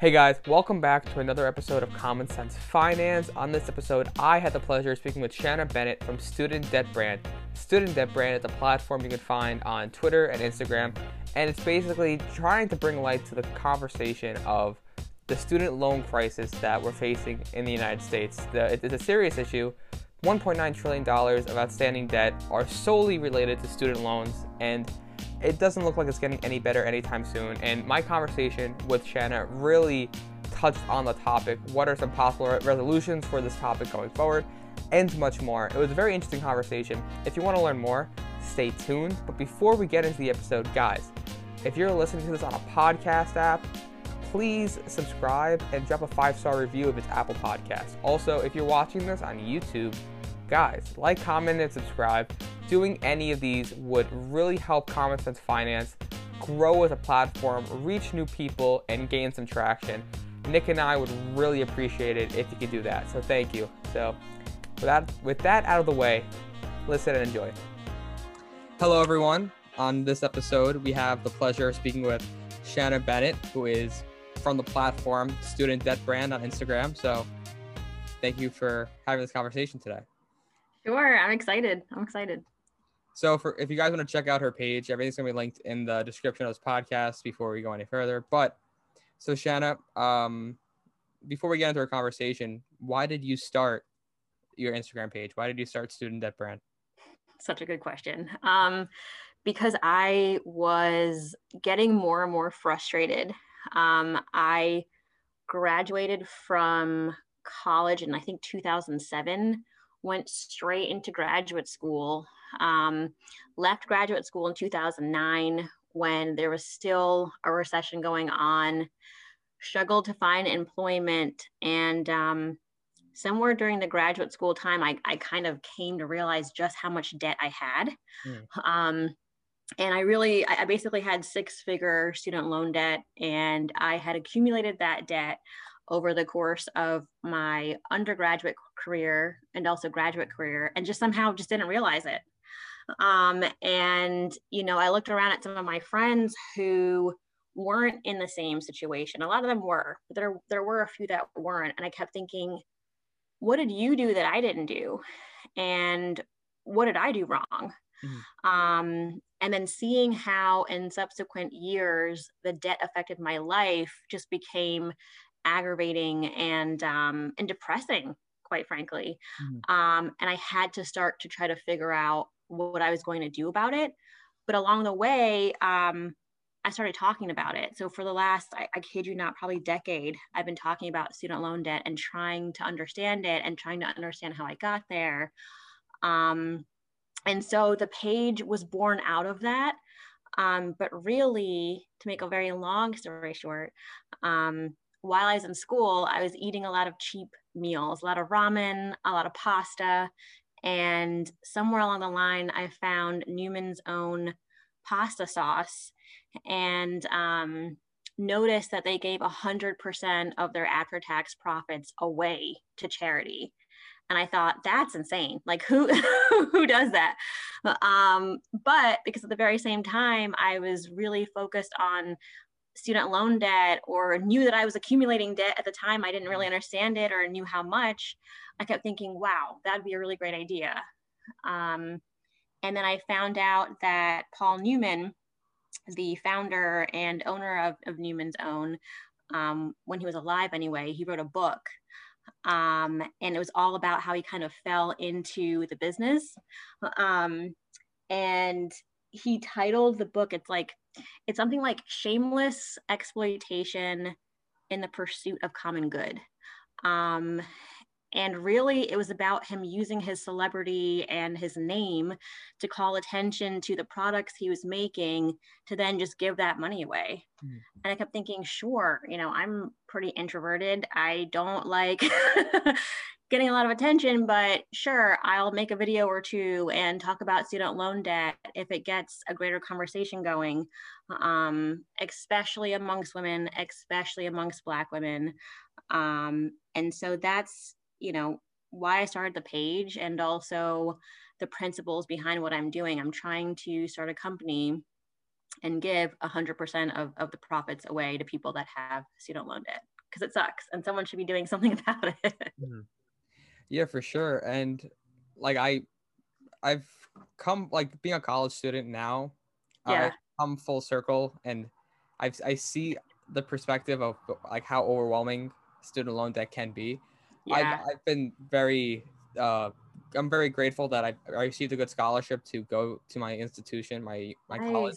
Hey guys, welcome back to another episode of Common Sense Finance. On this episode, I had the pleasure of speaking with Shanna Bennett from Student Debt Brand. Student Debt Brand is a platform you can find on Twitter and Instagram, and it's basically trying to bring light to the conversation of the student loan crisis that we're facing in the United States. It's a serious issue. $1.9 trillion of outstanding debt are solely related to student loans, and it doesn't look like it's getting any better anytime soon. And my conversation with Shanna really touched on the topic. What are some possible resolutions for this topic going forward? And much more. It was a very interesting conversation. If you want to learn more, stay tuned. But before we get into the episode, guys, if you're listening to this on a podcast app, please subscribe and drop a five star review if it's Apple Podcasts. Also, if you're watching this on YouTube, guys, like, comment, and subscribe. Doing any of these would really help Common Sense Finance grow as a platform, reach new people, and gain some traction. Nick and I would really appreciate it if you could do that. So thank you. So with that, with that out of the way, listen and enjoy. Hello, everyone. On this episode, we have the pleasure of speaking with Shannon Bennett, who is from the platform Student Debt Brand on Instagram. So thank you for having this conversation today. Sure, I'm excited. I'm excited. So for if you guys want to check out her page, everything's gonna be linked in the description of this podcast before we go any further. But so Shanna, um, before we get into our conversation, why did you start your Instagram page? Why did you start Student Debt Brand? Such a good question. Um, because I was getting more and more frustrated. Um, I graduated from college in I think 2007 went straight into graduate school. Um, left graduate school in 2009 when there was still a recession going on, struggled to find employment. And um, somewhere during the graduate school time, I, I kind of came to realize just how much debt I had. Mm. Um, and I really, I basically had six figure student loan debt, and I had accumulated that debt over the course of my undergraduate career and also graduate career and just somehow just didn't realize it. Um, and you know i looked around at some of my friends who weren't in the same situation. A lot of them were but there there were a few that weren't. And i kept thinking what did you do that i didn't do? And what did i do wrong? Mm-hmm. um, and then seeing how in subsequent years the debt affected my life just became aggravating and um, and depressing, quite frankly. Mm-hmm. Um, and I had to start to try to figure out what I was going to do about it. But along the way, um, I started talking about it. So for the last, I, I, kid you not, probably decade, I've been talking about student loan debt and trying to understand it and trying to understand how I got there. Um, and so the page was born out of that. Um, but really, to make a very long story short, um, while I was in school, I was eating a lot of cheap meals, a lot of ramen, a lot of pasta. And somewhere along the line, I found Newman's own pasta sauce and um, noticed that they gave 100% of their after tax profits away to charity. And I thought that's insane. Like who who does that? Um, but because at the very same time, I was really focused on student loan debt or knew that I was accumulating debt at the time, I didn't really understand it or knew how much, I kept thinking, wow, that'd be a really great idea. Um, and then I found out that Paul Newman, the founder and owner of, of Newman's Own, um, when he was alive anyway, he wrote a book. Um, and it was all about how he kind of fell into the business. Um, and he titled the book, it's like it's something like shameless exploitation in the pursuit of common good. Um, and really, it was about him using his celebrity and his name to call attention to the products he was making to then just give that money away. Mm-hmm. And I kept thinking, sure, you know, I'm pretty introverted. I don't like getting a lot of attention, but sure, I'll make a video or two and talk about student loan debt if it gets a greater conversation going, um, especially amongst women, especially amongst Black women. Um, and so that's, you know, why I started the page and also the principles behind what I'm doing. I'm trying to start a company and give 100% of, of the profits away to people that have student loan debt because it sucks and someone should be doing something about it. Mm-hmm. Yeah, for sure. And like I I've come like being a college student now, yeah. I've come full circle and I've I see the perspective of like how overwhelming student loan debt can be. Yeah. I've, I've been very uh I'm very grateful that I, I received a good scholarship to go to my institution, my my nice. college.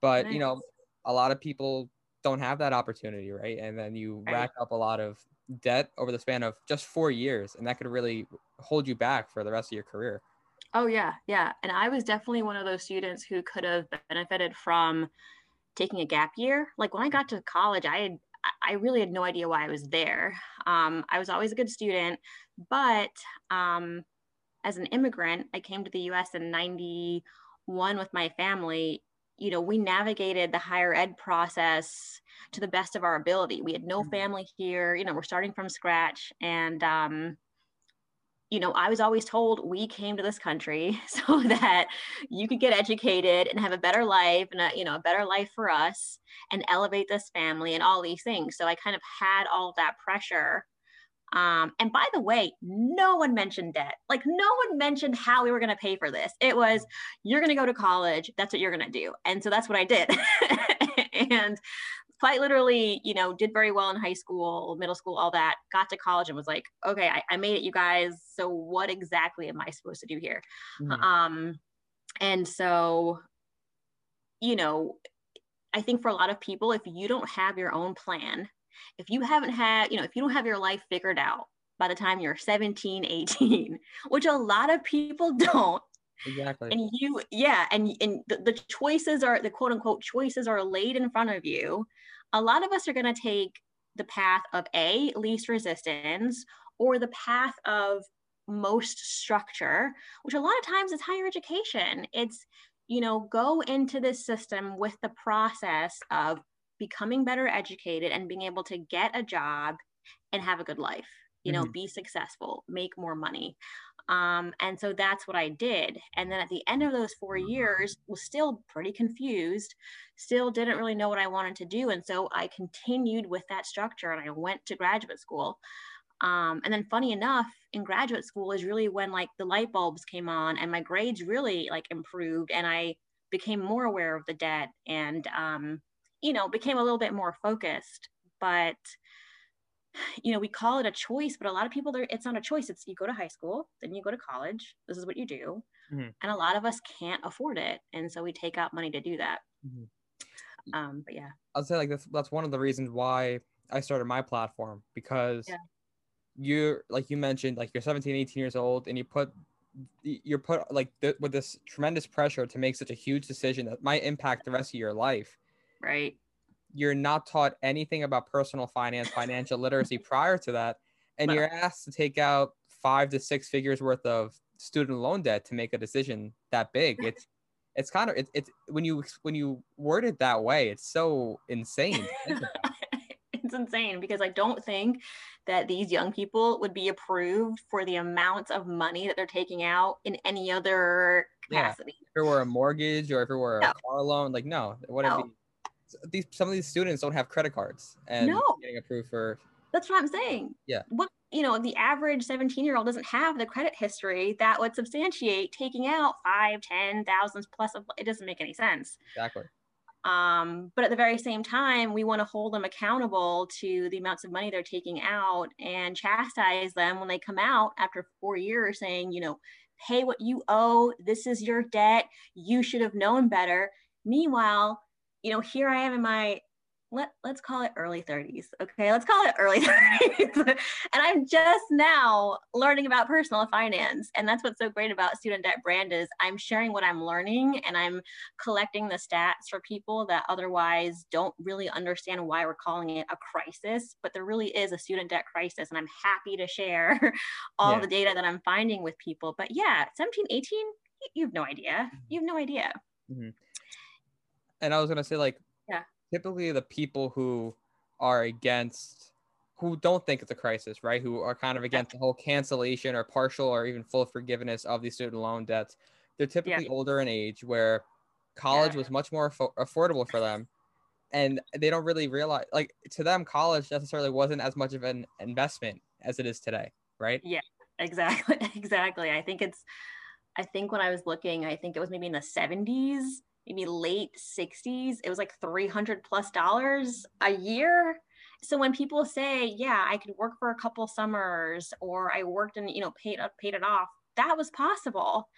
But nice. you know, a lot of people don't have that opportunity, right? And then you right. rack up a lot of debt over the span of just four years, and that could really hold you back for the rest of your career. Oh yeah, yeah. And I was definitely one of those students who could have benefited from taking a gap year. Like when I got to college, I had I really had no idea why I was there. Um, I was always a good student, but um, as an immigrant, I came to the US in 91 with my family. You know, we navigated the higher ed process to the best of our ability. We had no mm-hmm. family here, you know, we're starting from scratch. And, um, you know, I was always told we came to this country so that you could get educated and have a better life and a, you know, a better life for us and elevate this family and all these things. So I kind of had all of that pressure um, and by the way, no one mentioned debt. Like no one mentioned how we were going to pay for this. It was you're going to go to college. That's what you're going to do. And so that's what I did. and quite literally, you know, did very well in high school, middle school, all that. Got to college and was like, okay, I, I made it, you guys. So what exactly am I supposed to do here? Mm-hmm. Um, and so, you know, I think for a lot of people, if you don't have your own plan if you haven't had, you know, if you don't have your life figured out by the time you're 17, 18, which a lot of people don't. Exactly. And you, yeah, and and the, the choices are the quote unquote choices are laid in front of you. A lot of us are going to take the path of a least resistance or the path of most structure, which a lot of times is higher education. It's you know go into this system with the process of becoming better educated and being able to get a job and have a good life you know mm-hmm. be successful make more money. Um, and so that's what i did. And then at the end of those four years was still pretty confused still didn't really know what i wanted to do. And so i continued with that structure and i went to graduate school. Um, and then funny enough in graduate school is really when like the light bulbs came on and my grades really like improved and i became more aware of the debt and um, you know, became a little bit more focused. But you know, we call it a choice, but a lot of people, there it's not a choice. It's you go to high school, then you go to college. This is what you do. Mm-hmm. And a lot of us can't afford it. And so we take out money to do that. Mm-hmm. Um, but yeah. I'll say like that's, that's one of the reasons why I started my platform because yeah. you're like you mentioned, like you're 17, 18 years old and you put you're put like th- with this tremendous pressure to make such a huge decision that might impact the rest of your life Right. You're not taught anything about personal finance, financial literacy prior to that. And no. you're asked to take out five to six figures worth of student loan debt to make a decision that big. It's it's kind of it's it's when you when you word it that way, it's so insane. it's insane because I don't think that these young people would be approved for the amounts of money that they're taking out in any other capacity. Yeah. If it were a mortgage or if it were no. a car loan, like no, it wouldn't no. be these some of these students don't have credit cards and no. getting approved for that's what i'm saying. Yeah. What you know the average 17 year old doesn't have the credit history that would substantiate taking out five ten thousands plus of it doesn't make any sense. Exactly. Um, but at the very same time we want to hold them accountable to the amounts of money they're taking out and chastise them when they come out after four years saying you know pay what you owe. This is your debt. You should have known better. Meanwhile you know, here I am in my let let's call it early 30s. Okay, let's call it early 30s. and I'm just now learning about personal finance. And that's what's so great about Student Debt Brand is I'm sharing what I'm learning and I'm collecting the stats for people that otherwise don't really understand why we're calling it a crisis, but there really is a student debt crisis. And I'm happy to share all yeah. the data that I'm finding with people. But yeah, 17, 18, you have no idea. You have no idea. Mm-hmm and I was gonna say like yeah, typically the people who are against who don't think it's a crisis, right? Who are kind of against the whole cancellation or partial or even full forgiveness of these student loan debts. They're typically yeah. older in age where college Yeah. was much more affo- affordable for them and they don't really realize like to them college necessarily wasn't as much of an investment as it is today right Yeah, exactly exactly i think it's i think when i was looking i think it was maybe in the 70s maybe late 60s it was like 300 plus dollars a year. So when people say yeah i could work for a couple summers or i worked and you know paid up paid it off that was possible.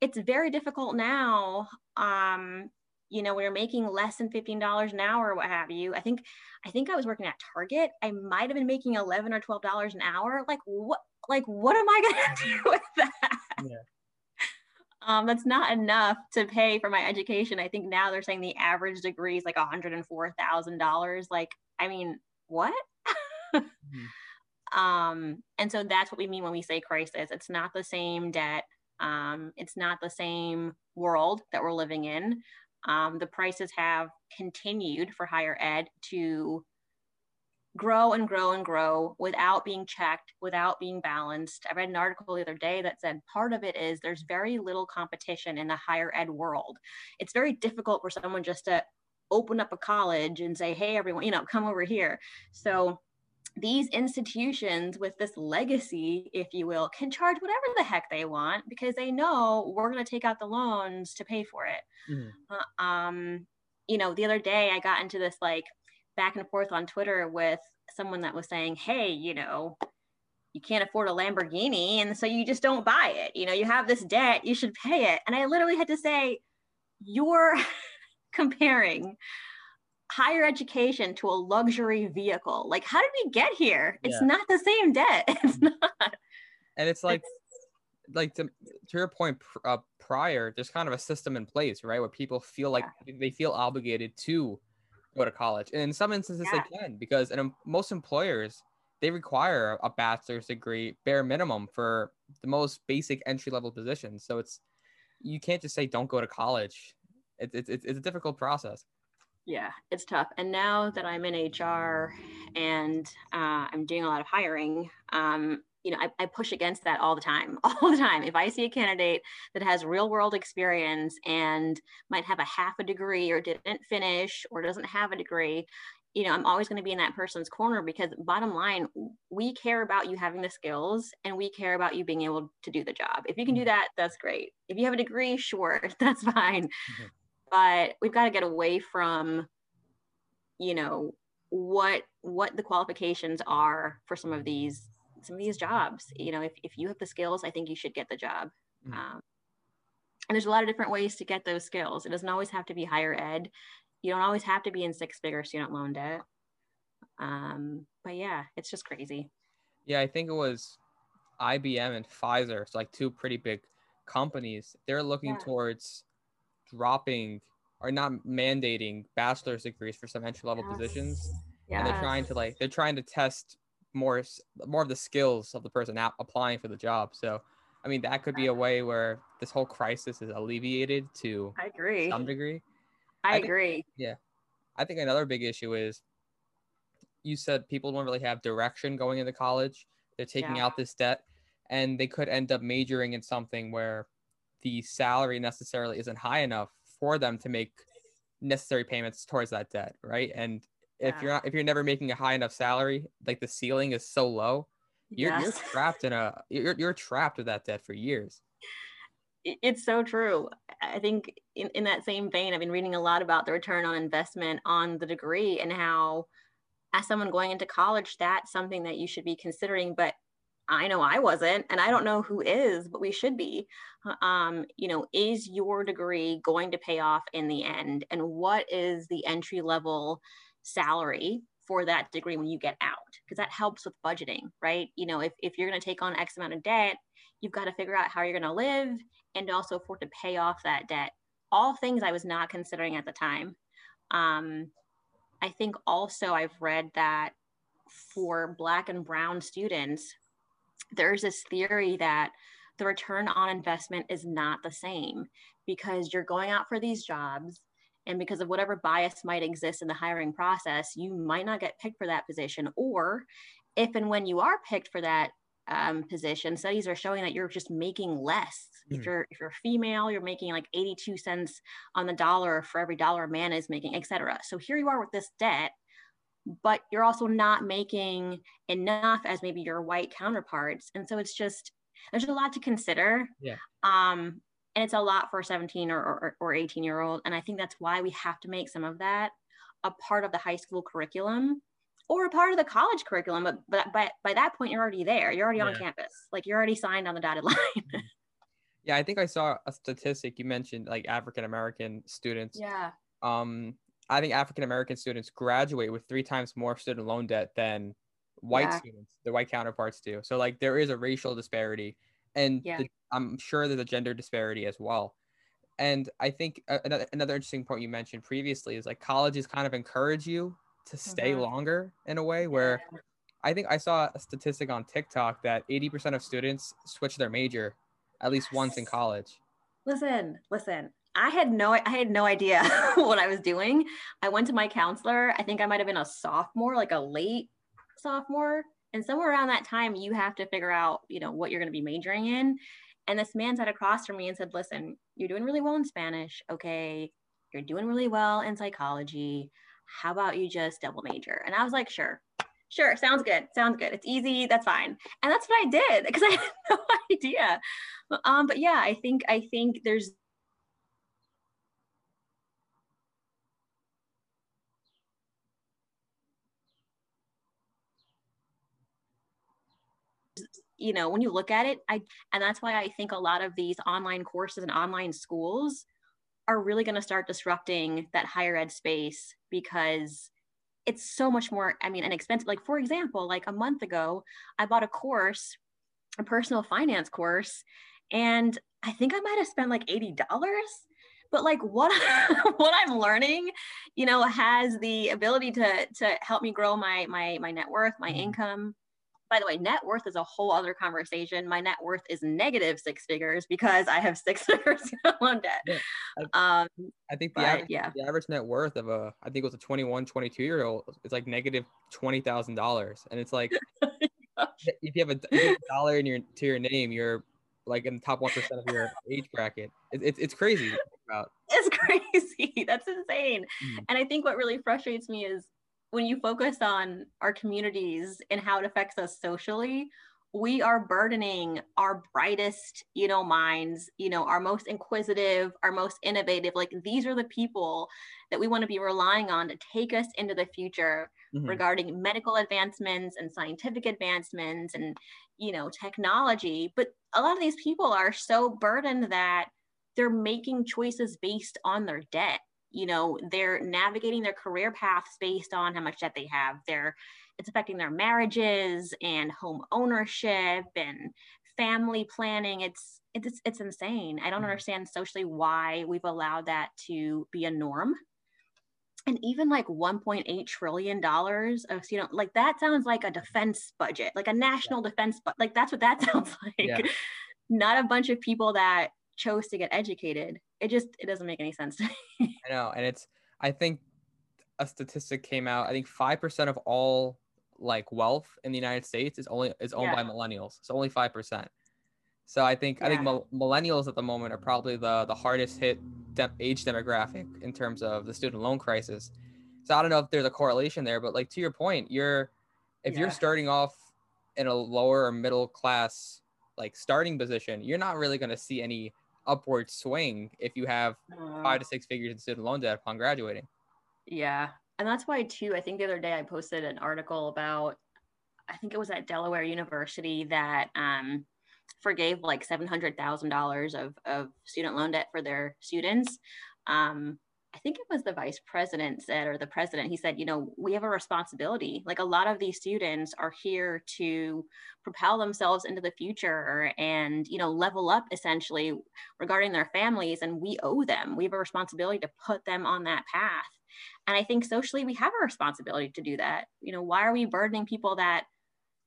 It's very difficult now um you know when you're making less than $15 an hour or what have you. I think i think i was working at target. I might have been making 11 or 12 dollars an hour. Like what like what am i going to do with that? Yeah. Um, that's not enough to pay for my education. I think now they're saying the average degree is like $104000 like i mean what? Um, and so that's what we mean when we say crisis. It's not the same debt. Um, it's not the same world that we're living in. Um, the prices have continued for higher ed to grow and grow and grow without being checked, without being balanced. I read an article the other day that said part of it is there's very little competition in the higher ed world. It's very difficult for someone just to open up a college and say, hey, everyone, you know, come over here. So these institutions with this legacy, if you will, can charge whatever the heck they want because they know we're going to take out the loans to pay for it. Mhm. Uh, um, you know, the other day I got into this like back and forth on Twitter with someone that was saying, hey, you know, you can't afford a Lamborghini. And so you just don't buy it. You know, you have this debt, you should pay it. And I literally had to say, you're comparing higher education to a luxury vehicle. Like, how did we get here? It's Yeah. not the same debt. It's not. and it's like like to, to your point pr- uh, prior there's kind of a system in place right where people feel like they feel obligated to go to college and in some instances Yeah. they can because and most employers they require a bachelor's degree bare minimum for the most basic entry level positions so it's you can't just say don't go to college it's it's it's it's a difficult process Yeah, it's tough. And now that I'm in HR and uh, I'm doing a lot of hiring, um, you know, I, I push against that all the time, all the time. If I see a candidate that has real world experience and might have a half a degree or didn't finish or doesn't have a degree, you know, I'm always going to be in that person's corner because bottom line, we care about you having the skills and we care about you being able to do the job. If you can do that, that's great. If you have a degree, sure, that's fine. Mhm. But we've got to get away from, you know, what what the qualifications are for some of these some of these jobs. You know, if, if you have the skills, I think you should get the job. Mhm. Um, and there's a lot of different ways to get those skills. It doesn't always have to be higher ed. You don't always have to be in six figure student loan debt. Um, but yeah, it's just crazy. Yeah, I think it was IBM and Pfizer. It's like two pretty big companies. They're looking Yeah. towards dropping or not mandating bachelor's degrees for some entry level positions. And they're trying to like they're trying to test more more of the skills of the person out applying for the job. So, I mean, that could be a way where this whole crisis is alleviated to I agree. some degree. I I think- agree. Yeah, I think another big issue is you said people don't really have direction going into college. They're taking Yeah. out this debt and they could end up majoring in something where the salary necessarily isn't high enough for them to make necessary payments towards that debt, right? And if Yeah. you're not if you're never making a high enough salary, like the ceiling is so low, you're you're trapped in a you're you're trapped with that debt for years. It's so true. I think in, in that same vein, I've been reading a lot about the return on investment on the degree and how, as someone going into college, that's something that you should be considering. But I know I wasn't, and I don't know who is, but we should be. Um, you know, is your degree going to pay off in the end? And what is the entry level salary for that degree when you get out? Because that helps with budgeting, right? You know, if, if you're going to take on X amount of debt, you've got to figure out how you're going to live and also afford to pay off that debt. All things I was not considering at the time. Um, I think also I've read that for Black and Brown students, there's this theory that the return on investment is not the same because you're going out for these jobs and because of whatever bias might exist in the hiring process, you might not get picked for that position. Or if and when you are picked for that um, position, studies are showing that you're just making less. Mm. If you're if you're female, you're making like 82 cents on the dollar for every dollar a man is making, etc. So here you are with this debt, but you're also not making enough as maybe your white counterparts. And so it's just there's a lot to consider. Yeah. Um, and it's a lot for a 17 or, or, or 18 year old. And I think that's why we have to make some of that a part of the high school curriculum or a part of the college curriculum. But, but, but by that point, you're already there. You're already yeah. on campus. Like you're already signed on the dotted line. Mm-hmm. yeah. I think I saw a statistic you mentioned like African American students. Yeah. Um, I think African American students graduate with three times more student loan debt than white yeah. students, their white counterparts do. So like there is a racial disparity, and yeah. the, I'm sure there's a gender disparity as well. And I think another another interesting point you mentioned previously is like colleges kind of encourage you to stay mm-hmm. longer in a way where yeah. I think I saw a statistic on TikTok that 80% of students switch their major at least yes. once in college. Listen, listen. I had no I had no idea what I was doing. I went to my counselor. I think I might have been a sophomore, like a late sophomore. And somewhere around that time, you have to figure out, you know, what you're going to be majoring in. And this man sat across from me and said, listen, you're doing really well in Spanish. Okay. You're doing really well in psychology. How about you just double major? And I was like, sure, sure. Sounds good. Sounds good. It's easy. That's fine. And that's what I did because I had no idea. Um, but yeah, I think, I think there's you know, when you look at it, I and that's why I think a lot of these online courses and online schools are really going to start disrupting that higher ed space because it's so much more i mean inexpensive like for example like a month ago i bought a course a personal finance course and i think i might have spent like $80 but like what what i'm learning you know has the ability to to help me grow my my my net worth my mm-hmm. income by the way, net worth is a whole other conversation. My net worth is negative six figures because I have six figures loan debt. Yeah, I, um, I think the, but, average, yeah. the average net worth of a, I think it was a 21, 22 year old, is like negative $20,000. And it's like, if you have a dollar in your, to your name, you're like in the top 1% of your age bracket. It, it, it's crazy. It's crazy. That's insane. Mm. And I think what really frustrates me is when you focus on our communities and how it affects us socially, we are burdening our brightest, you know, minds, you know, our most inquisitive, our most innovative. Like these are the people that we want to be relying on to take us into the future mm-hmm. regarding medical advancements and scientific advancements and, you know, technology. But a lot of these people are so burdened that they're making choices based on their debt you know they're navigating their career paths based on how much debt they have they're it's affecting their marriages and home ownership and family planning it's it's it's insane i don't mm-hmm. understand socially why we've allowed that to be a norm and even like 1.8 trillion dollars of you know like that sounds like a defense budget like a national yeah. defense but like that's what that sounds like yeah. not a bunch of people that chose to get educated it just it doesn't make any sense to me. I know, and it's I think a statistic came out. I think five percent of all like wealth in the United States is only is owned yeah. by millennials. It's only five percent. So I think yeah. I think millennials at the moment are probably the the hardest hit de- age demographic in terms of the student loan crisis. So I don't know if there's a correlation there, but like to your point, you're if yeah. you're starting off in a lower or middle class like starting position, you're not really going to see any upward swing if you have uh, five to six figures in student loan debt upon graduating. Yeah. And that's why, too, I think the other day I posted an article about, I think it was at Delaware University that um, forgave like $700,000 of, of student loan debt for their students. Um, I think it was the vice president said, or the president, he said, you know, we have a responsibility. Like a lot of these students are here to propel themselves into the future and, you know, level up essentially regarding their families. And we owe them, we have a responsibility to put them on that path. And I think socially we have a responsibility to do that. You know, why are we burdening people that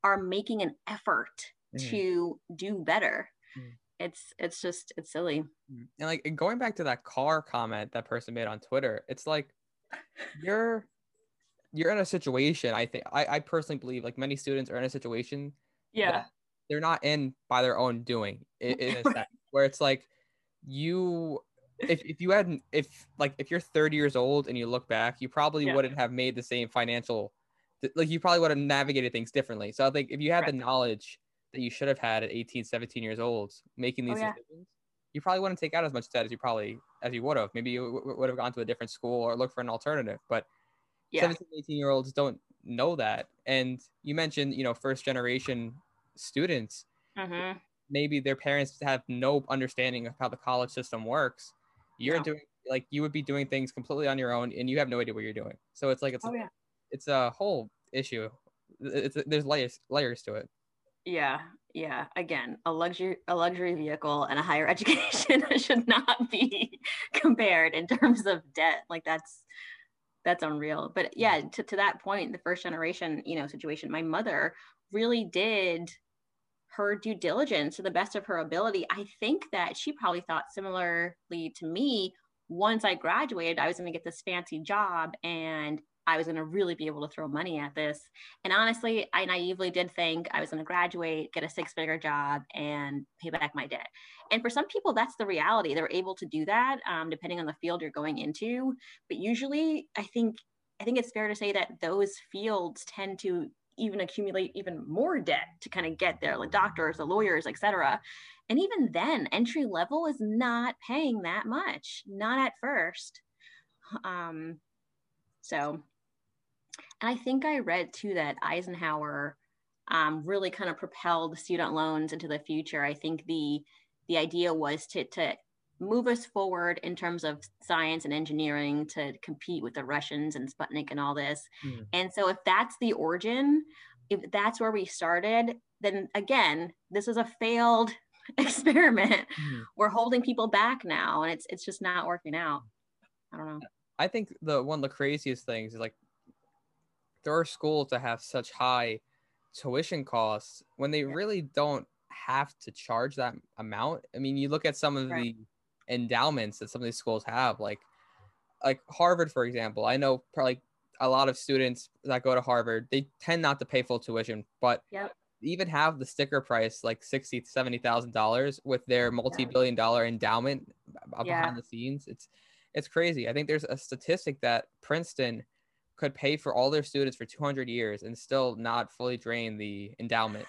are making an effort mm. to do better? Mm it's it's just it's silly. Mm, and like going back to that car comment that person made on twitter it's like you're you're in a situation i think i, I personally believe like many students are in a situation yeah. they're not in by their own doing in, in a sense, where it's like you if, if you hadn't if like if you're 30 years old and you look back you probably Yeah. wouldn't have made the same financial like you probably would have navigated things differently. So i think if you had the knowledge that you should have had at 18 17 years old making Oh, these yeah. decisions you probably wouldn't take out as much debt as you probably as you would have maybe you w- would have gone to a different school or looked for an alternative but Yeah. 17 18 year olds don't know that and you mentioned you know first generation students hmm maybe their parents have no understanding of how the college system works you're No. doing like you would be doing things completely on your own and you have no idea what you're doing so it's like it's Oh a, yeah. it's a whole issue it's there's layers layers to it Yeah, yeah. Again, a luxury a luxury vehicle and a higher education should not be compared in terms of debt. Like that's that's unreal. But yeah, to, to that point, the first generation, you know, situation, my mother really did her due diligence to the best of her ability. I think that she probably thought similarly to me. Once I graduated, I was going to get this fancy job and I was going to really be able to throw money at this. And honestly, I naively did think I was going to graduate, get a six figure job, and pay back my debt. And for some people, that's the reality. They're able to do that um, depending on the field you're going into. But usually, I think I think it's fair to say that those fields tend to even accumulate even more debt to kind of get there, like doctors, the lawyers, etc. And even then, entry level is not paying that much, not at first. Um, so, and I think I read too that Eisenhower um, really kind of propelled student loans into the future. I think the the idea was to to move us forward in terms of science and engineering to compete with the Russians and Sputnik and all this. Mhm. And so, if that's the origin, if that's where we started, then again, this is a failed experiment. We're holding people back now, and it's it's just not working out. I don't know. i think the one of the craziest things is like there are schools that have such high tuition costs when they Yeah. really don't have to charge that amount i mean you look at some of Right. the endowments that some of these schools have like like harvard for example i know probably a lot of students that go to harvard they tend not to pay full tuition but Yep. even have the sticker price like 60 70 thousand dollars with their multi-billion dollar endowment uh, b- behind the scenes it's it's crazy i think there's a statistic that princeton could pay for all their students for 200 years and still not fully drain the endowment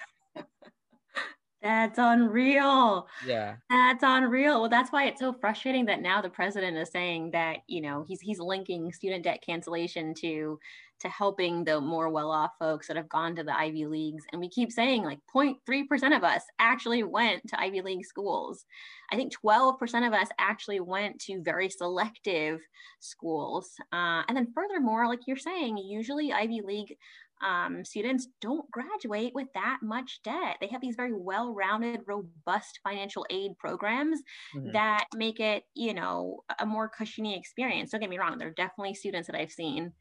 That's unreal. yeah That's unreal. Well, that's why it's so frustrating that now the president is saying that you know he's he's linking student debt cancellation to to helping the more well-off folks that have gone to the Ivy Leagues, and we keep saying like 0.3 percent of us actually went to Ivy League schools. I think 12 percent of us actually went to very selective schools, uh, and then furthermore, like you're saying, usually Ivy League um, students don't graduate with that much debt. They have these very well rounded, robust financial aid programs Mhm. that make it, you know, a more cushiony experience. Don't get me wrong, there are definitely students that I've seen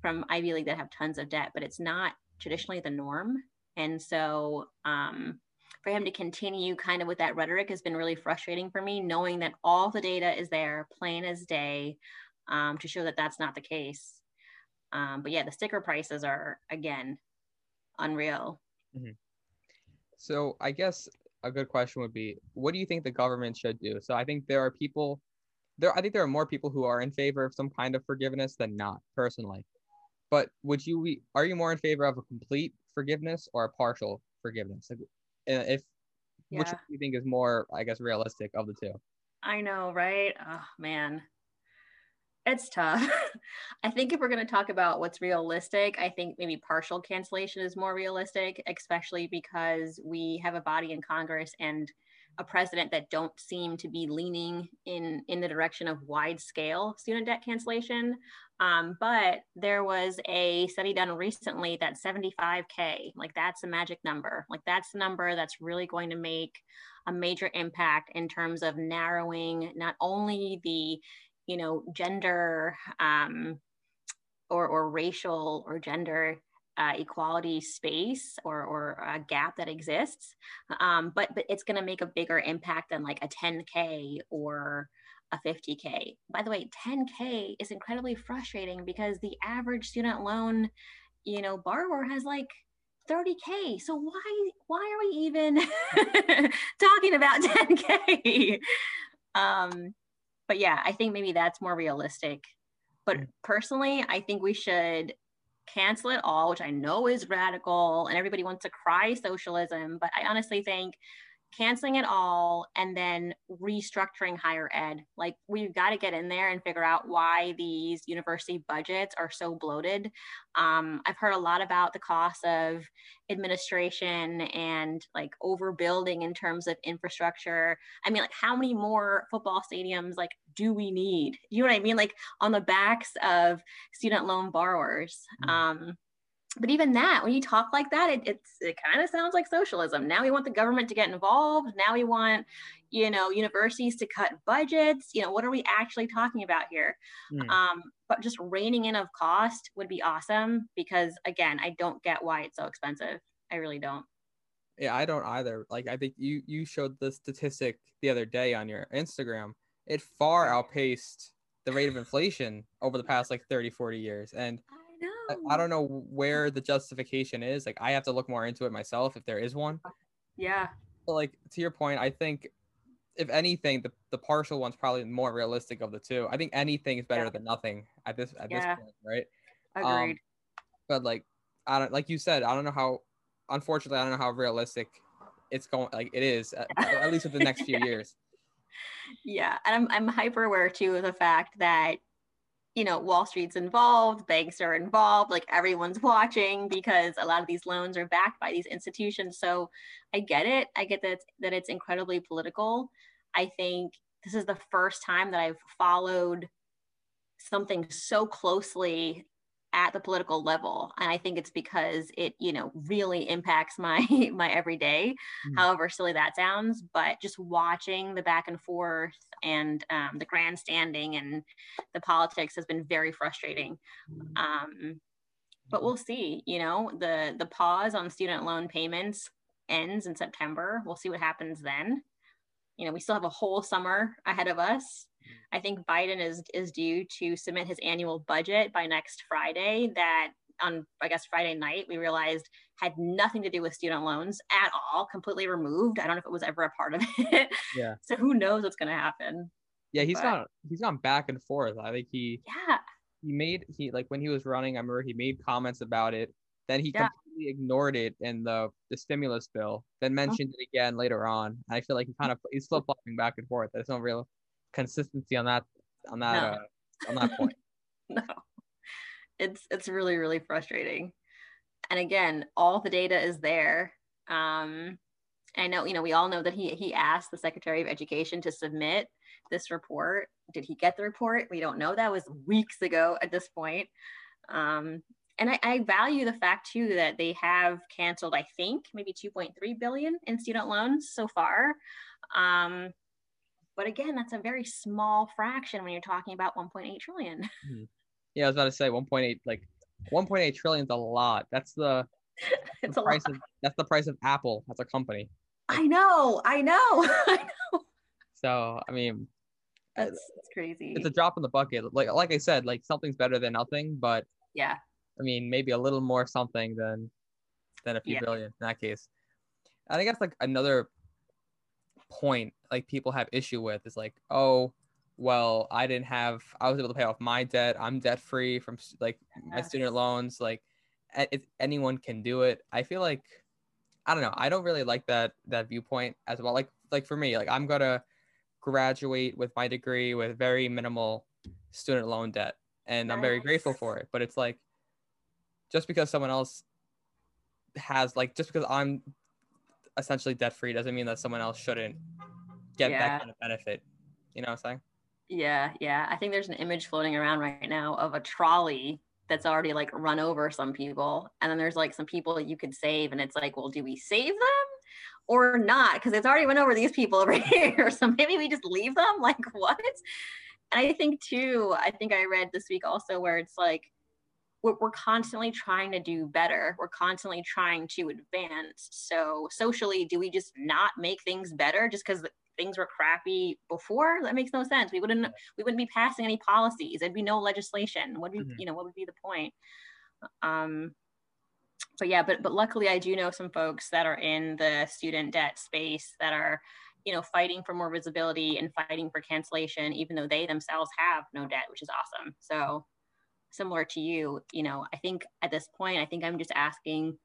from Ivy League that have tons of debt, but it's not traditionally the norm. And so, um, for him to continue kind of with that rhetoric has been really frustrating for me, knowing that all the data is there, plain as day, um, to show that that's not the case. Um, but yeah, the sticker prices are again unreal. So I guess a good question would be, what do you think the government should do? So I think there are people, there I think there are more people who are in favor of some kind of forgiveness than not, personally. But would you are you more in favor of a complete forgiveness or a partial forgiveness? Like, uh, if which Yeah. one do you think is more, I guess, realistic of the two? I know, right? Oh man. It's tough. I think if we're going to talk about what's realistic, I think maybe partial cancellation is more realistic, especially because we have a body in Congress and a president that don't seem to be leaning in in the direction of wide scale student debt cancellation. Um, but there was a study done recently that 75k, like that's a magic number. Like that's the number that's really going to make a major impact in terms of narrowing not only the you know gender um, or or racial or gender uh, equality space or or a gap that exists um, but but it's going to make a bigger impact than like a 10k or a 50k by the way 10k is incredibly frustrating because the average student loan you know borrower has like 30k. So why why are we even talking about 10k? Um, but yeah, I think maybe that's more realistic. But mm. personally, I think we should cancel it all, which I know is radical and everybody wants to cry socialism. But I honestly think canceling it all and then restructuring higher ed. Like we've got to get in there and figure out why these university budgets are so bloated. Um, I've heard a lot about the cost of administration and like overbuilding in terms of infrastructure. I mean, like how many more football stadiums like do we need? You know what I mean? Like on the backs of student loan borrowers. Mm-hmm. Um, but even that when you talk like that it, it's it kind of sounds like socialism. Now we want the government to get involved. Now we want you know universities to cut budgets. You know what are we actually talking about here? Mm. um, but just reining in of cost would be awesome because again i don't get why it's so expensive. I really don't. Yeah i don't either. Like i think you you showed the statistic the other day on your instagram. It far outpaced the rate of inflation over the past like 30 40 years. And I, don't know where the justification is. Like I have to look more into it myself if there is one. Yeah. But like to your point, I think if anything, the, the partial one's probably more realistic of the two. I think anything is better yeah. than nothing at this at yeah. this point, right? Agreed. Um, but like I don't like you said, I don't know how unfortunately I don't know how realistic it's going like it is at, at least for the next few years. Yeah. And I'm I'm hyper aware too of the fact that you know wall street's involved banks are involved like everyone's watching because a lot of these loans are backed by these institutions. So i get it. I get that it's, that it's incredibly political. I think this is the first time that i've followed something so closely at the political level and i think it's because it you know really impacts my my everyday mm. however silly that sounds but just watching the back and forth and um, the grandstanding and the politics has been very frustrating. Um, but we'll see you know the the pause on student loan payments ends in september. We'll see what happens then. You know we still have a whole summer ahead of us. I think Biden is is due to submit his annual budget by next Friday. That on I guess Friday night we realized had nothing to do with student loans at all, completely removed. I don't know if it was ever a part of it. Yeah. so who knows what's going to happen? Yeah, he's but, gone. He's gone back and forth. I think he. Yeah. He made he like when he was running. I remember he made comments about it. Then he yeah. completely ignored it in the the stimulus bill. Then uh-huh. mentioned it again later on. I feel like he kind of he's flip flopping back and forth. There's no real consistency on that on that no. uh, on that point. no, it's it's really really frustrating. And again, all the data is there. Um, I know you know we all know that he he asked the Secretary of Education to submit this report. Did he get the report? We don't know. That was weeks ago at this point. Um, and I, I, value the fact too that they have canceled, I think, maybe 2.3 billion in student loans so far. Um, but again, that's a very small fraction when you're talking about 1.8 trillion. Mm-hmm. Yeah, I was about to say 1.8, like 1.8 trillion is a lot. That's the, it's the price lot. of that's the price of Apple as a company. I know, I know, I know. So I mean, that's, that's crazy. It's a drop in the bucket. Like like I said, like something's better than nothing, but yeah, I mean maybe a little more something than than a few yeah. billion in that case. And I guess like another point like people have issue with is like, oh, well, I didn't have, I was able to pay off my debt. I'm debt free from like my student loans. Like, if anyone can do it, I feel like, I don't know. I don't really like that that viewpoint as well. Like, like for me, like I'm gonna graduate with my degree with very minimal student loan debt, and nice. I'm very grateful for it. But it's like, just because someone else has like, just because I'm essentially debt free doesn't mean that someone else shouldn't get yeah. that kind of benefit. You know what I'm saying? Yeah, yeah. I think there's an image floating around right now of a trolley that's already like run over some people. And then there's like some people you could save. And it's like, well, do we save them or not? Because it's already went over these people over here. So maybe we just leave them? Like, what? And I think too, I think I read this week also where it's like, we're, we're constantly trying to do better. We're constantly trying to advance. So socially, do we just not make things better just because things were crappy before? That makes no sense. We wouldn't we wouldn't be passing any policies. There'd be no legislation. What would mm-hmm. you know? What would be the point? Um, but yeah, but but luckily I do know some folks that are in the student debt space that are, you know, fighting for more visibility and fighting for cancellation, even though they themselves have no debt, which is awesome. So similar to you, you know, I think at this point, I think I'm just asking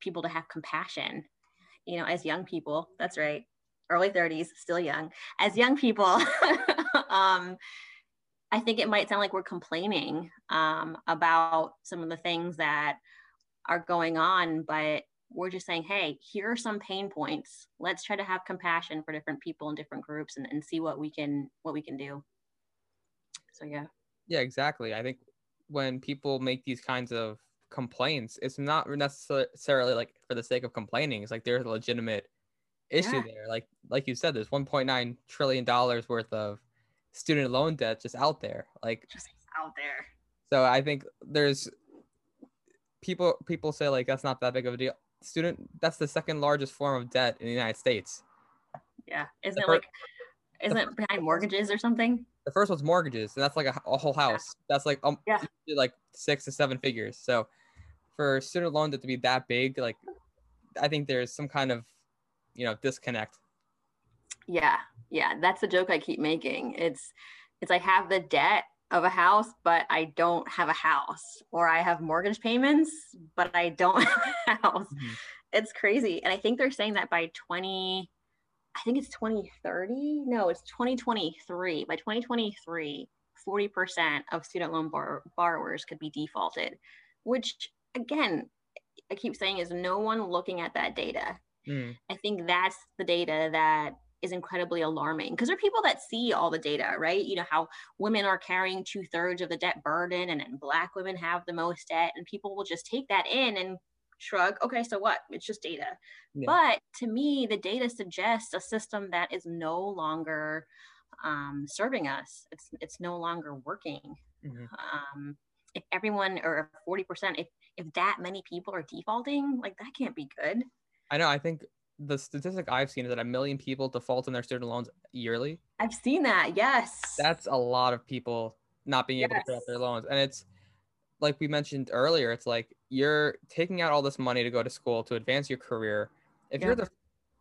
people to have compassion, you know, as young people. That's right. Early 30s, still young. As young people, um, I think it might sound like we're complaining um, about some of the things that are going on, but we're just saying, hey, here are some pain points. Let's try to have compassion for different people and different groups and, and see what we can what we can do. So yeah. Yeah, exactly. I think when people make these kinds of complaints, it's not necessarily like for the sake of complaining. It's like there's a legitimate issue yeah. there. Like like you said, there's 1.9 trillion dollars worth of student loan debt just out there. Like just out there. So I think there's people people say like that's not that big of a deal. Student that's the second largest form of debt in the United States. Yeah, isn't the it like isn't it behind mortgages or something? The first one's mortgages, and that's like a, a whole house. That's like um yeah. like six to seven figures. So for student loan debt to be that big, like I think there's some kind of you know disconnect. Yeah, yeah, that's the joke I keep making. It's it's I have the debt of a house, but I don't have a house, or I have mortgage payments, but I don't have a house. Mm-hmm. It's crazy. And I think they're saying that by 20, I think it's 2030. No, it's 2023. By 2023, 40% of student loan bar- borrowers could be defaulted, which again, I keep saying is no one looking at that data. Mm. I think that's the data that is incredibly alarming because there are people that see all the data, right? You know, how women are carrying two thirds of the debt burden and, and black women have the most debt, and people will just take that in and shrug, okay, so what? It's just data. Yeah. But to me, the data suggests a system that is no longer um, serving us. It's it's no longer working. Mm-hmm. Um, if everyone or 40%, if if that many people are defaulting, like that can't be good. I know. I think the statistic I've seen is that a million people default on their student loans yearly. I've seen that. Yes. That's a lot of people not being able to pay off their loans. And it's like we mentioned earlier, it's like you're taking out all this money to go to school to advance your career. If yeah. you're the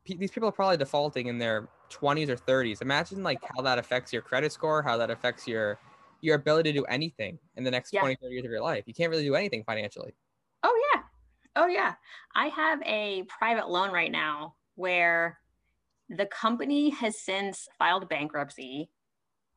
these people are probably defaulting in their 20s or 30s. Imagine like how that affects your credit score, how that affects your your ability to do anything in the next yeah. 20, 30 years of your life. You can't really do anything financially. Oh, yeah. Oh yeah. I have a private loan right now where the company has since filed bankruptcy.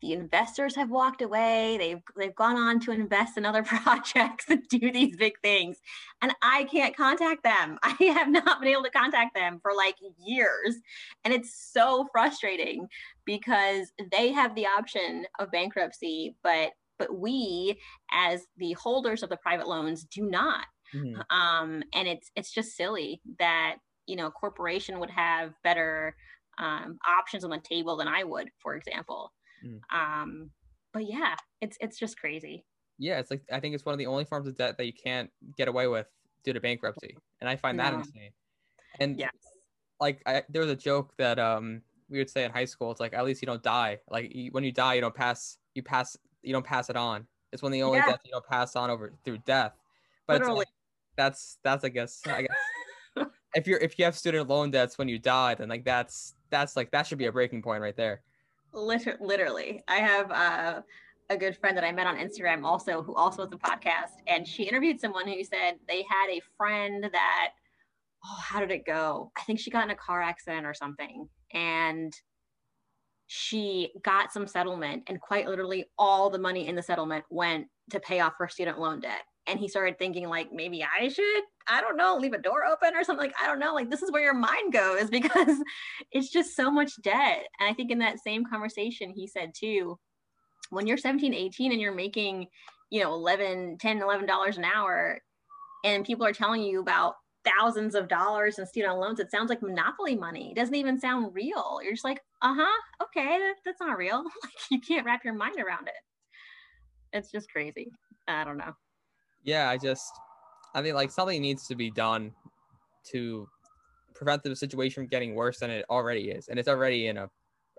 The investors have walked away. They've they've gone on to invest in other projects and do these big things. And I can't contact them. I have not been able to contact them for like years. And it's so frustrating because they have the option of bankruptcy, but but we as the holders of the private loans do not Mm-hmm. Um, and it's it's just silly that you know a corporation would have better um, options on the table than I would, for example. Mm. Um, but yeah, it's it's just crazy. Yeah, it's like I think it's one of the only forms of debt that you can't get away with due to bankruptcy, and I find that insane. And yes. like I, there was a joke that um we would say in high school. It's like at least you don't die. Like you, when you die, you don't pass. You pass. You don't pass it on. It's one of the only yeah. deaths you don't pass on over through death. But Literally. Like, that's that's I guess I guess if you're if you have student loan debts when you die, then like that's that's like that should be a breaking point right there. Liter- literally, I have uh, a good friend that I met on Instagram also who also has a podcast, and she interviewed someone who said they had a friend that oh how did it go? I think she got in a car accident or something, and she got some settlement, and quite literally all the money in the settlement went to pay off her student loan debt and he started thinking like maybe i should i don't know leave a door open or something like i don't know like this is where your mind goes because it's just so much debt. And i think in that same conversation he said too when you're 17 18 and you're making you know 11 10 11 dollars an hour and people are telling you about thousands of dollars in student loans it sounds like monopoly money. It doesn't even sound real. You're just like uh-huh okay that, that's not real. Like you can't wrap your mind around it. It's just crazy. I don't know yeah, I just I think like something needs to be done to prevent the situation from getting worse than it already is, and it's already in a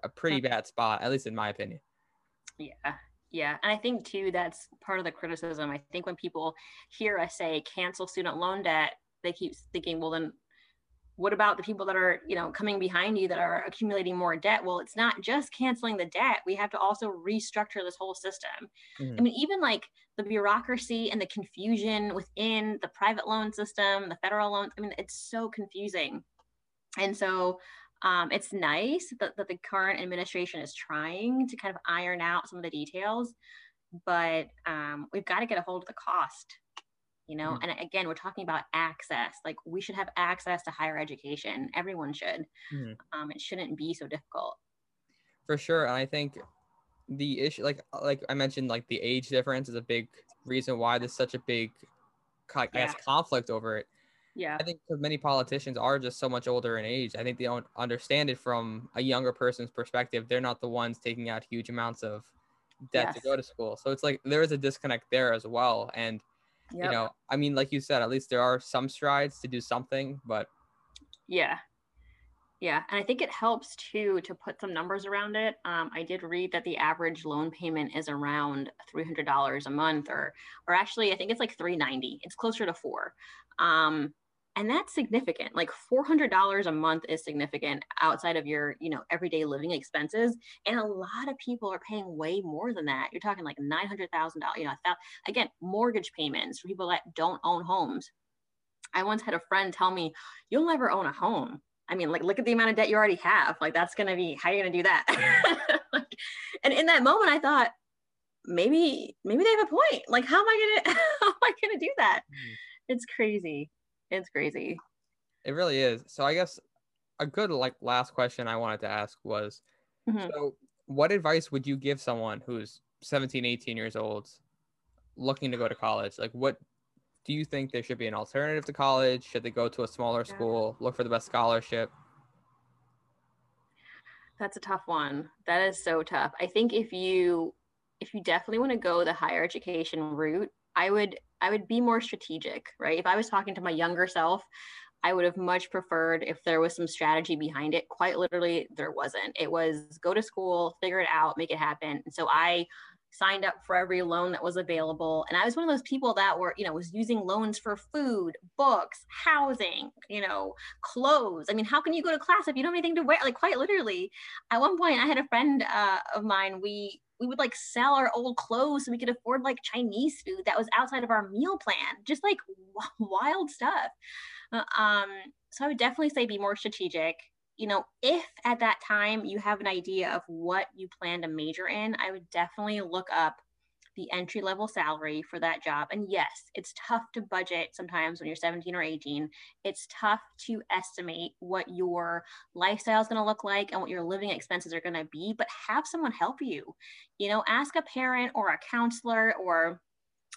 a pretty bad spot, at least in my opinion. Yeah, yeah, and I think too that's part of the criticism. I think when people hear us say cancel student loan debt, they keep thinking, well, then what about the people that are you know coming behind you that are accumulating more debt? Well it's not just canceling the debt. We have to also restructure this whole system. Mm-hmm. i mean even like the bureaucracy and the confusion within the private loan system the federal loans i mean it's so confusing. And so um, it's nice that, that the current administration is trying to kind of iron out some of the details but um, we've got to get a hold of the cost you know mm-hmm. and again we're talking about access like we should have access to higher education everyone should mm-hmm. um, it shouldn't be so difficult for sure and i think the issue like like i mentioned like the age difference is a big reason why there's such a big I guess yeah. conflict over it yeah i think many politicians are just so much older in age i think they don't understand it from a younger person's perspective they're not the ones taking out huge amounts of debt yes. to go to school so it's like there is a disconnect there as well and Yep. You know, I mean, like you said, at least there are some strides to do something, but yeah. Yeah, and I think it helps too to put some numbers around it. Um, I did read that the average loan payment is around three hundred dollars a month, or or actually, I think it's like three ninety. It's closer to four. Um, and that's significant like $400 a month is significant outside of your you know everyday living expenses and a lot of people are paying way more than that you're talking like $900000 you know again mortgage payments for people that don't own homes i once had a friend tell me you'll never own a home I mean, like, look at the amount of debt you already have. Like, that's going to be how you're going to do that. like, and in that moment, I thought, maybe, maybe they have a point. Like, how am I going to, how am I to do that? Mm. It's crazy. It's crazy. It really is. So I guess a good like last question I wanted to ask was mm-hmm. so what advice would you give someone who's 17, 18 years old looking to go to college? Like what do you think there should be an alternative to college? Should they go to a smaller school, look for the best scholarship? That's a tough one. That is so tough. I think if you if you definitely want to go the higher education route, I would I would be more strategic, right? If I was talking to my younger self, I would have much preferred if there was some strategy behind it. Quite literally, there wasn't. It was go to school, figure it out, make it happen. And so I signed up for every loan that was available. And I was one of those people that were, you know, was using loans for food, books, housing, you know, clothes. I mean, how can you go to class if you don't have anything to wear? Like quite literally, at one point I had a friend uh, of mine, we we would like sell our old clothes so we could afford like Chinese food that was outside of our meal plan, just like wild stuff. Uh, um, so I would definitely say be more strategic. You know, if at that time you have an idea of what you plan to major in, I would definitely look up the entry level salary for that job. And yes, it's tough to budget sometimes when you're 17 or 18. It's tough to estimate what your lifestyle is going to look like and what your living expenses are going to be, but have someone help you. You know, ask a parent or a counselor or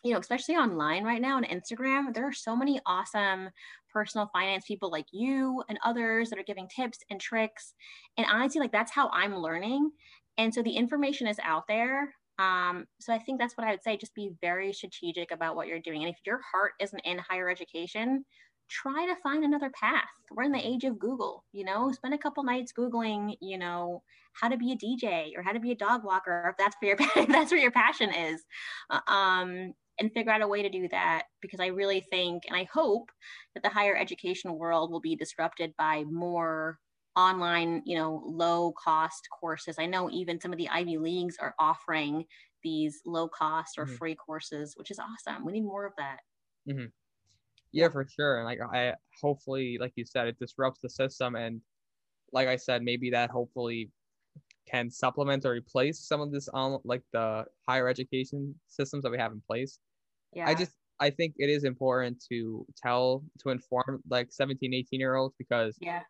you know, especially online right now on Instagram, there are so many awesome personal finance people like you and others that are giving tips and tricks. And honestly, like that's how I'm learning. And so the information is out there. Um, so I think that's what I would say. Just be very strategic about what you're doing. And if your heart isn't in higher education, try to find another path. We're in the age of Google, you know, spend a couple nights Googling, you know, how to be a DJ or how to be a dog walker, if that's where your, that's where your passion is. Uh, um, and figure out a way to do that because I really think and I hope that the higher education world will be disrupted by more online, you know, low cost courses. I know even some of the Ivy Leagues are offering these low cost or mm-hmm. free courses, which is awesome. We need more of that. Mm-hmm. Yeah, for sure. And like I hopefully, like you said, it disrupts the system. And like I said, maybe that hopefully can supplement or replace some of this on like the higher education systems that we have in place. Yeah. I just I think it is important to tell to inform like 17, 18 year olds because yeah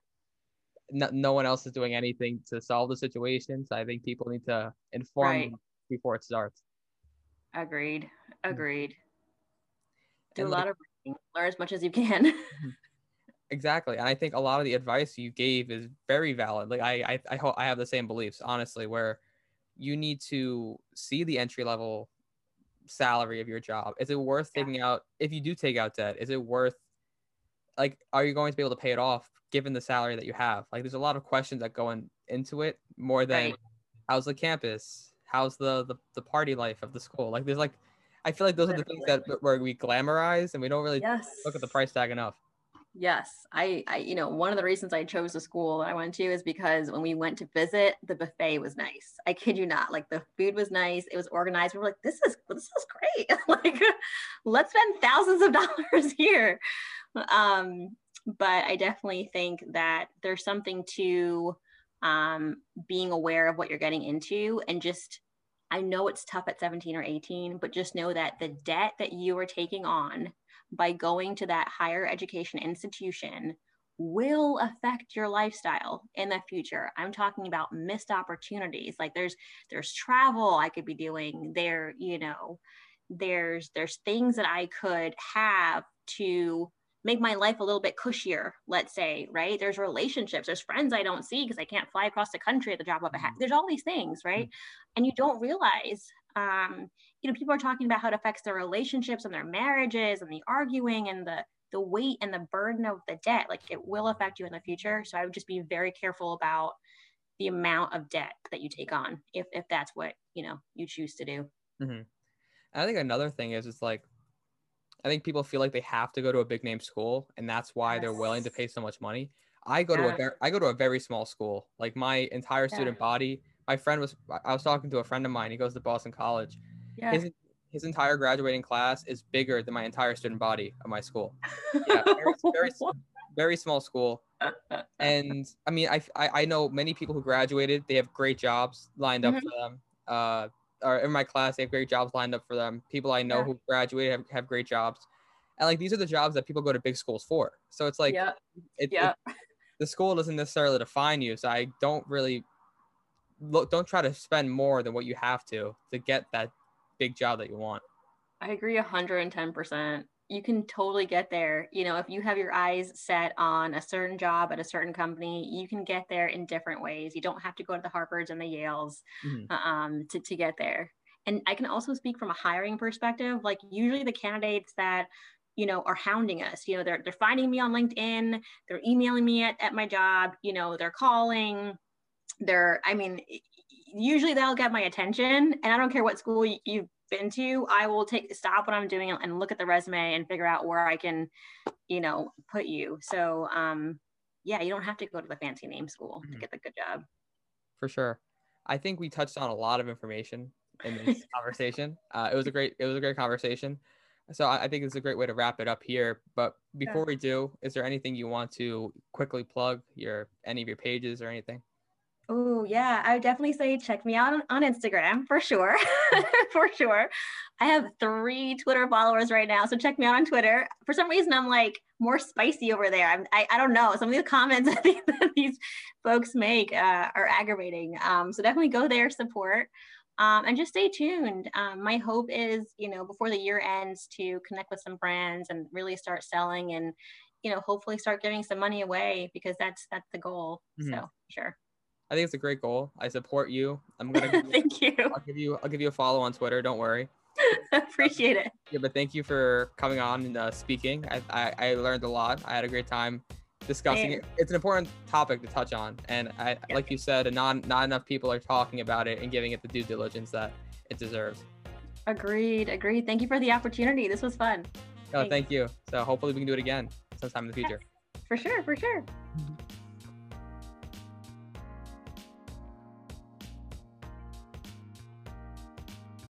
no, no one else is doing anything to solve the situation. So I think people need to inform right. before it starts. Agreed. Mm-hmm. Agreed. Do and a like, lot of reading. Learn as much as you can. Mm-hmm. exactly. And I think a lot of the advice you gave is very valid. Like I I I, hope I have the same beliefs, honestly, where you need to see the entry level salary of your job. Is it worth yeah. taking out if you do take out debt? Is it worth like are you going to be able to pay it off given the salary that you have like there's a lot of questions that go in, into it more than right. how's the campus how's the, the the party life of the school like there's like i feel like those are the things that where we glamorize and we don't really yes. look at the price tag enough Yes, I, I, you know, one of the reasons I chose the school that I went to is because when we went to visit, the buffet was nice. I kid you not. Like the food was nice. It was organized. We were like, this is, this is great. like, let's spend thousands of dollars here. Um, but I definitely think that there's something to um, being aware of what you're getting into and just I know it's tough at 17 or 18, but just know that the debt that you are taking on by going to that higher education institution will affect your lifestyle in the future. I'm talking about missed opportunities. Like there's there's travel i could be doing. There you know there's there's things that i could have to make my life a little bit cushier let's say right there's relationships there's friends i don't see because i can't fly across the country at the drop of a hat mm-hmm. there's all these things right mm-hmm. and you don't realize um, you know people are talking about how it affects their relationships and their marriages and the arguing and the the weight and the burden of the debt like it will affect you in the future so i would just be very careful about the amount of debt that you take on if if that's what you know you choose to do mm-hmm. i think another thing is it's like i think people feel like they have to go to a big name school and that's why yes. they're willing to pay so much money i go yeah. to a very i go to a very small school like my entire student yeah. body my friend was i was talking to a friend of mine he goes to boston college yeah. His, his entire graduating class is bigger than my entire student body of my school. Yeah, very, very, very small school. And I mean, I, I, I know many people who graduated. They have great jobs lined up mm-hmm. for them. Uh, or in my class, they have great jobs lined up for them. People I know yeah. who graduated have, have great jobs. And like these are the jobs that people go to big schools for. So it's like, yeah, it, yeah. It, the school doesn't necessarily define you. So I don't really look. Don't try to spend more than what you have to to get that big job that you want. I agree 110%. You can totally get there. You know, if you have your eyes set on a certain job at a certain company, you can get there in different ways. You don't have to go to the Harvards and the Yales mm-hmm. um, to, to get there. And I can also speak from a hiring perspective. Like, usually the candidates that you know are hounding us you know they're, they're finding me on linkedin they're emailing me at, at my job you know they're calling they're i mean usually they'll get my attention and i don't care what school you've been to i will take stop what i'm doing and look at the resume and figure out where i can you know put you. So um yeah you don't have to go to the fancy name school mm-hmm. to get the good job. For sure. I think we touched on a lot of information in this conversation. Uh, it was a great it was a great conversation. So I, I think it's a great way to wrap it up here. But before yeah. we do is there anything you want to quickly plug your any of your pages or anything Oh, yeah. I would definitely say check me out on, on Instagram for sure. for sure. I have three Twitter followers right now. So check me out on Twitter. For some reason, I'm like more spicy over there. I'm, I, I don't know. Some of these comments that these folks make uh, are aggravating. Um, so definitely go there, support. Um, and just stay tuned. Um, my hope is, you know, before the year ends, to connect with some brands and really start selling, and you know, hopefully start giving some money away because that's that's the goal. Mm-hmm. So sure. I think it's a great goal. I support you. I'm gonna you, thank you. I'll give you I'll give you a follow on Twitter. Don't worry. Appreciate it. Yeah, but thank you for coming on and uh, speaking. I, I, I learned a lot. I had a great time discussing Same. it. It's an important topic to touch on, and I, yeah. like you said, not not enough people are talking about it and giving it the due diligence that it deserves. Agreed. Agreed. Thank you for the opportunity. This was fun. Oh, thank you. So hopefully we can do it again sometime in the future. For sure. For sure.